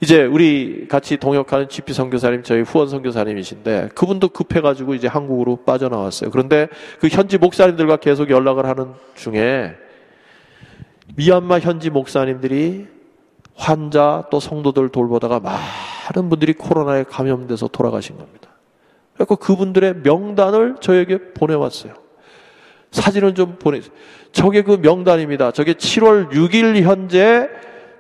이제 우리 같이 동역하는 GP 선교사님 저희 후원 선교사님이신데 그분도 급해가지고 이제 한국으로 빠져나왔어요. 그런데 그 현지 목사님들과 계속 연락을 하는 중에 미얀마 현지 목사님들이 환자 또 성도들 돌보다가 많은 분들이 코로나에 감염돼서 돌아가신 겁니다. 그래서 그분들의 명단을 저에게 보내왔어요. 사진을 좀 보내주세요. 저게 그 명단입니다. 저게 7월 6일 현재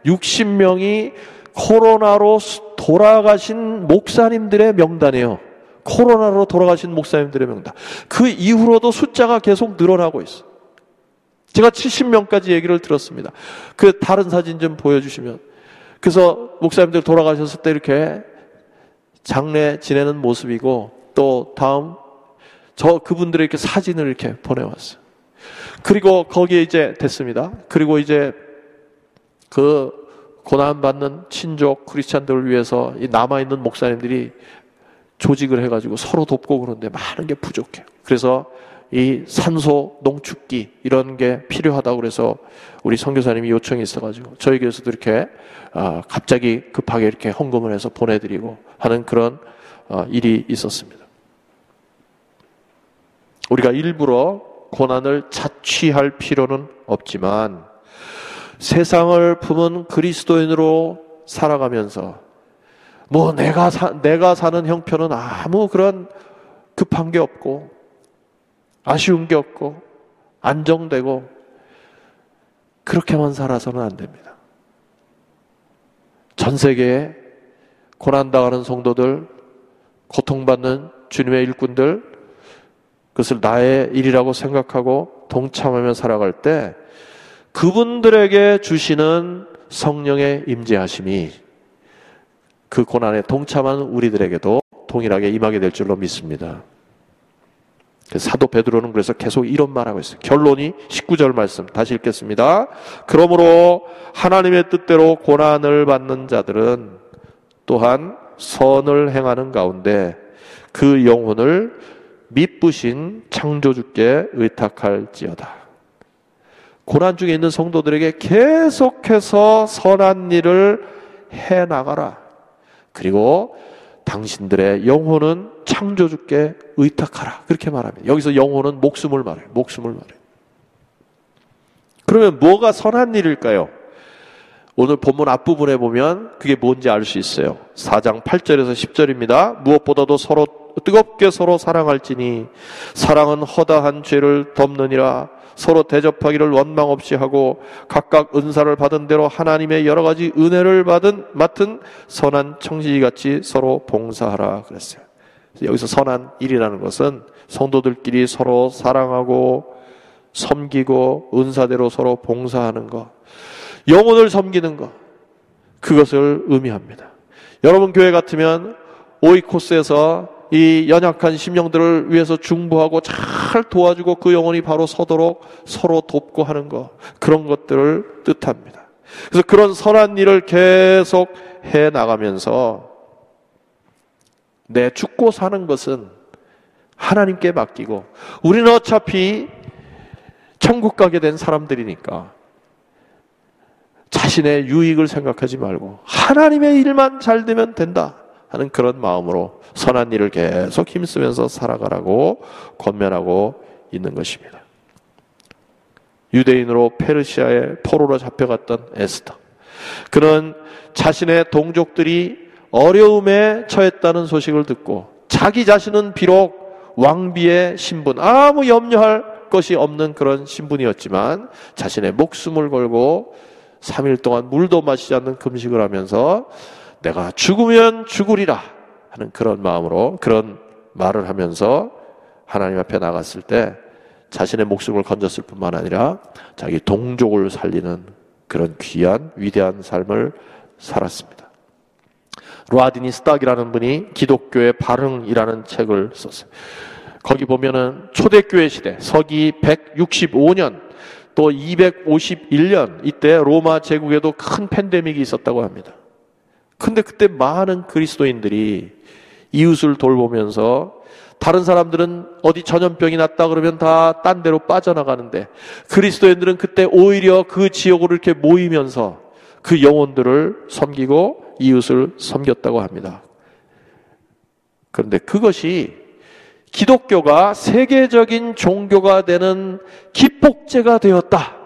60명이 코로나로 돌아가신 목사님들의 명단이에요. 코로나로 돌아가신 목사님들의 명단. 그 이후로도 숫자가 계속 늘어나고 있어요. 제가 70명까지 얘기를 들었습니다. 그 다른 사진 좀 보여주시면. 그래서 목사님들 돌아가셨을 때 이렇게 장례 지내는 모습이고 또 다음 저 그분들의 이렇게 사진을 이렇게 보내왔어요. 그리고 거기에 이제 됐습니다. 그리고 이제 그 고난받는 친족 크리스찬들을 위해서 이 남아있는 목사님들이 조직을 해가지고 서로 돕고 그러는데 많은 게 부족해요. 그래서 이 산소 농축기 이런 게 필요하다고 그래서 우리 선교사님이 요청이 있어가지고 저희 교회에서도 이렇게 아, 갑자기 급하게 이렇게 헌금을 해서 보내드리고 하는 그런 어, 일이 있었습니다. 우리가 일부러 고난을 자취할 필요는 없지만 세상을 품은 그리스도인으로 살아가면서 뭐 내가 사, 내가 사는 형편은 아무 그런 급한 게 없고 아쉬운 게 없고 안정되고 그렇게만 살아서는 안 됩니다. 전 세계에 고난당하는 성도들, 고통받는 주님의 일꾼들, 그것을 나의 일이라고 생각하고 동참하며 살아갈 때 그분들에게 주시는 성령의 임재하심이 그 고난에 동참한 우리들에게도 동일하게 임하게 될 줄로 믿습니다. 그 사도 베드로는 그래서 계속 이런 말하고 있어요. 결론이 19절 말씀 다시 읽겠습니다. 그러므로 하나님의 뜻대로 고난을 받는 자들은 또한 선을 행하는 가운데 그 영혼을 미쁘신 창조주께 의탁할지어다. 고난 중에 있는 성도들에게 계속해서 선한 일을 해 나가라. 그리고 당신들의 영혼은 창조주께 의탁하라. 그렇게 말합니다. 여기서 영혼은 목숨을 말해요. 목숨을 말해요. 그러면 뭐가 선한 일일까요? 오늘 본문 앞부분에 보면 그게 뭔지 알 수 있어요. 4장 8절에서 10절입니다. 무엇보다도 서로 뜨겁게 서로 사랑할지니 사랑은 허다한 죄를 덮느니라 서로 대접하기를 원망 없이 하고 각각 은사를 받은 대로 하나님의 여러 가지 은혜를 받은 맡은 선한 청지기 같이 서로 봉사하라 그랬어요. 여기서 선한 일이라는 것은 성도들끼리 서로 사랑하고 섬기고 은사대로 서로 봉사하는 것, 영혼을 섬기는 것, 그것을 의미합니다. 여러분 교회 같으면 오이코스에서 이 연약한 심령들을 위해서 중보하고 잘 도와주고 그 영혼이 바로 서도록 서로 돕고 하는 것 그런 것들을 뜻합니다. 그래서 그런 선한 일을 계속 해 나가면서 내 죽고 사는 것은 하나님께 맡기고 우리는 어차피 천국 가게 된 사람들이니까 자신의 유익을 생각하지 말고 하나님의 일만 잘 되면 된다 하는 그런 마음으로 선한 일을 계속 힘쓰면서 살아가라고 권면하고 있는 것입니다. 유대인으로 페르시아의 포로로 잡혀갔던 에스더. 그는 자신의 동족들이 어려움에 처했다는 소식을 듣고 자기 자신은 비록 왕비의 신분, 아무 염려할 것이 없는 그런 신분이었지만 자신의 목숨을 걸고 3일 동안 물도 마시지 않는 금식을 하면서 내가 죽으면 죽으리라 하는 그런 마음으로 그런 말을 하면서 하나님 앞에 나갔을 때 자신의 목숨을 건졌을 뿐만 아니라 자기 동족을 살리는 그런 귀한 위대한 삶을 살았습니다. 로아디니 스탁이라는 분이 기독교의 발흥이라는 책을 썼어요. 거기 보면은 초대교회 시대 서기 165년 또 251년 이때 로마 제국에도 큰 팬데믹이 있었다고 합니다. 근데 그때 많은 그리스도인들이 이웃을 돌보면서 다른 사람들은 어디 전염병이 났다 그러면 다 딴 데로 빠져나가는데 그리스도인들은 그때 오히려 그 지역으로 이렇게 모이면서 그 영혼들을 섬기고 이웃을 섬겼다고 합니다. 그런데 그것이 기독교가 세계적인 종교가 되는 기폭제가 되었다.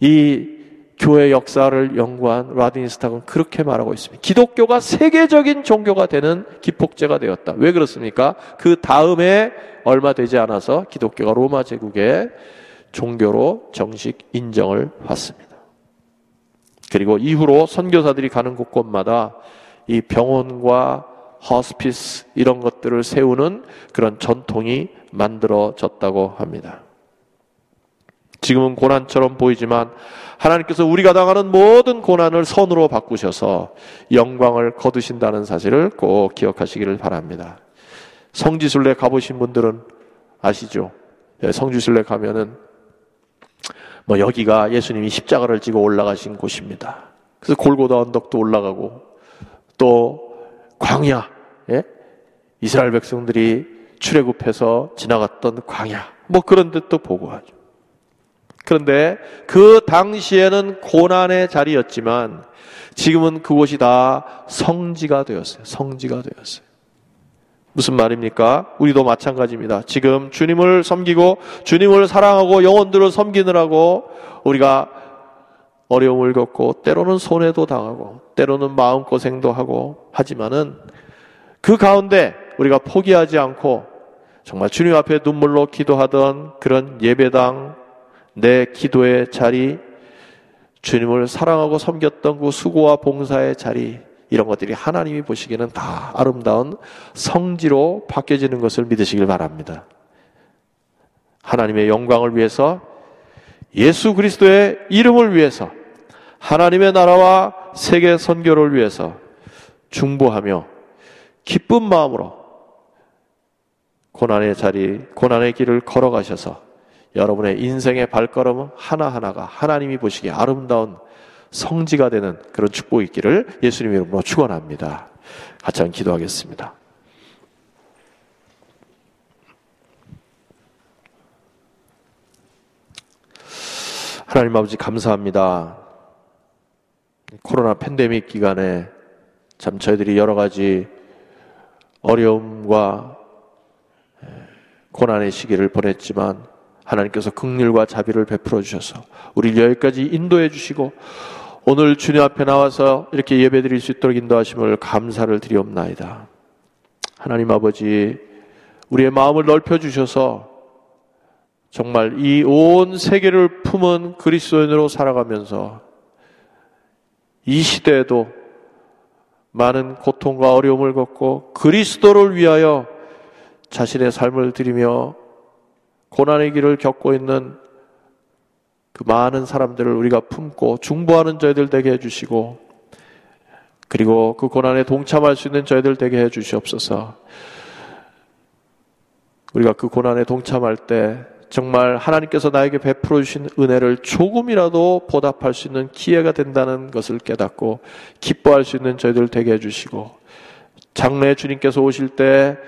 이 교회 역사를 연구한 라디니스탁은 그렇게 말하고 있습니다. 기독교가 세계적인 종교가 되는 기폭제가 되었다. 왜 그렇습니까? 그 다음에 얼마 되지 않아서 기독교가 로마 제국의 종교로 정식 인정을 받습니다. 그리고 이후로 선교사들이 가는 곳곳마다 이 병원과 허스피스 이런 것들을 세우는 그런 전통이 만들어졌다고 합니다. 지금은 고난처럼 보이지만 하나님께서 우리가 당하는 모든 고난을 선으로 바꾸셔서 영광을 거두신다는 사실을 꼭 기억하시기를 바랍니다. 성지순례 가보신 분들은 아시죠? 예, 성지순례 가면은 뭐 여기가 예수님이 십자가를 지고 올라가신 곳입니다. 그래서 골고다 언덕도 올라가고 또 광야, 예? 이스라엘 백성들이 출애굽해서 지나갔던 광야, 뭐 그런 데도 보고 하죠. 그런데 그 당시에는 고난의 자리였지만 지금은 그곳이 다 성지가 되었어요. 성지가 되었어요. 무슨 말입니까? 우리도 마찬가지입니다. 지금 주님을 섬기고 주님을 사랑하고 영혼들을 섬기느라고 우리가 어려움을 겪고 때로는 손해도 당하고 때로는 마음고생도 하고 하지만은 그 가운데 우리가 포기하지 않고 정말 주님 앞에 눈물로 기도하던 그런 예배당 내 기도의 자리, 주님을 사랑하고 섬겼던 그 수고와 봉사의 자리, 이런 것들이 하나님이 보시기에는 다 아름다운 성지로 바뀌어지는 것을 믿으시길 바랍니다. 하나님의 영광을 위해서 예수 그리스도의 이름을 위해서 하나님의 나라와 세계 선교를 위해서 중보하며 기쁜 마음으로 고난의 자리, 고난의 길을 걸어가셔서 여러분의 인생의 발걸음 하나하나가 하나님이 보시기에 아름다운 성지가 되는 그런 축복이 있기를 예수님 이름으로 축원합니다. 같이 한번 기도하겠습니다. 하나님 아버지 감사합니다. 코로나 팬데믹 기간에 참 저희들이 여러 가지 어려움과 고난의 시기를 보냈지만 하나님께서 극률과 자비를 베풀어 주셔서 우리를 여기까지 인도해 주시고 오늘 주님 앞에 나와서 이렇게 예배 드릴 수 있도록 인도하심을 감사를 드리옵나이다. 하나님 아버지 우리의 마음을 넓혀 주셔서 정말 이 온 세계를 품은 그리스도인으로 살아가면서 이 시대에도 많은 고통과 어려움을 겪고 그리스도를 위하여 자신의 삶을 드리며 고난의 길을 겪고 있는 그 많은 사람들을 우리가 품고 중보하는 저희들 되게 해주시고 그리고 그 고난에 동참할 수 있는 저희들 되게 해주시옵소서. 우리가 그 고난에 동참할 때 정말 하나님께서 나에게 베풀어 주신 은혜를 조금이라도 보답할 수 있는 기회가 된다는 것을 깨닫고 기뻐할 수 있는 저희들 되게 해주시고 장래 주님께서 오실 때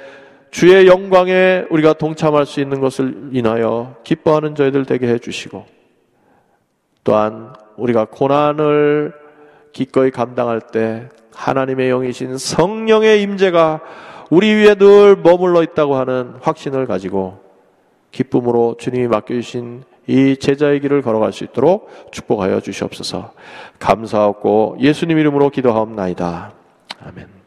주의 영광에 우리가 동참할 수 있는 것을 인하여 기뻐하는 저희들 되게 해주시고 또한 우리가 고난을 기꺼이 감당할 때 하나님의 영이신 성령의 임재가 우리 위에 늘 머물러 있다고 하는 확신을 가지고 기쁨으로 주님이 맡겨주신 이 제자의 길을 걸어갈 수 있도록 축복하여 주시옵소서. 감사하고 예수님 이름으로 기도하옵나이다. 아멘.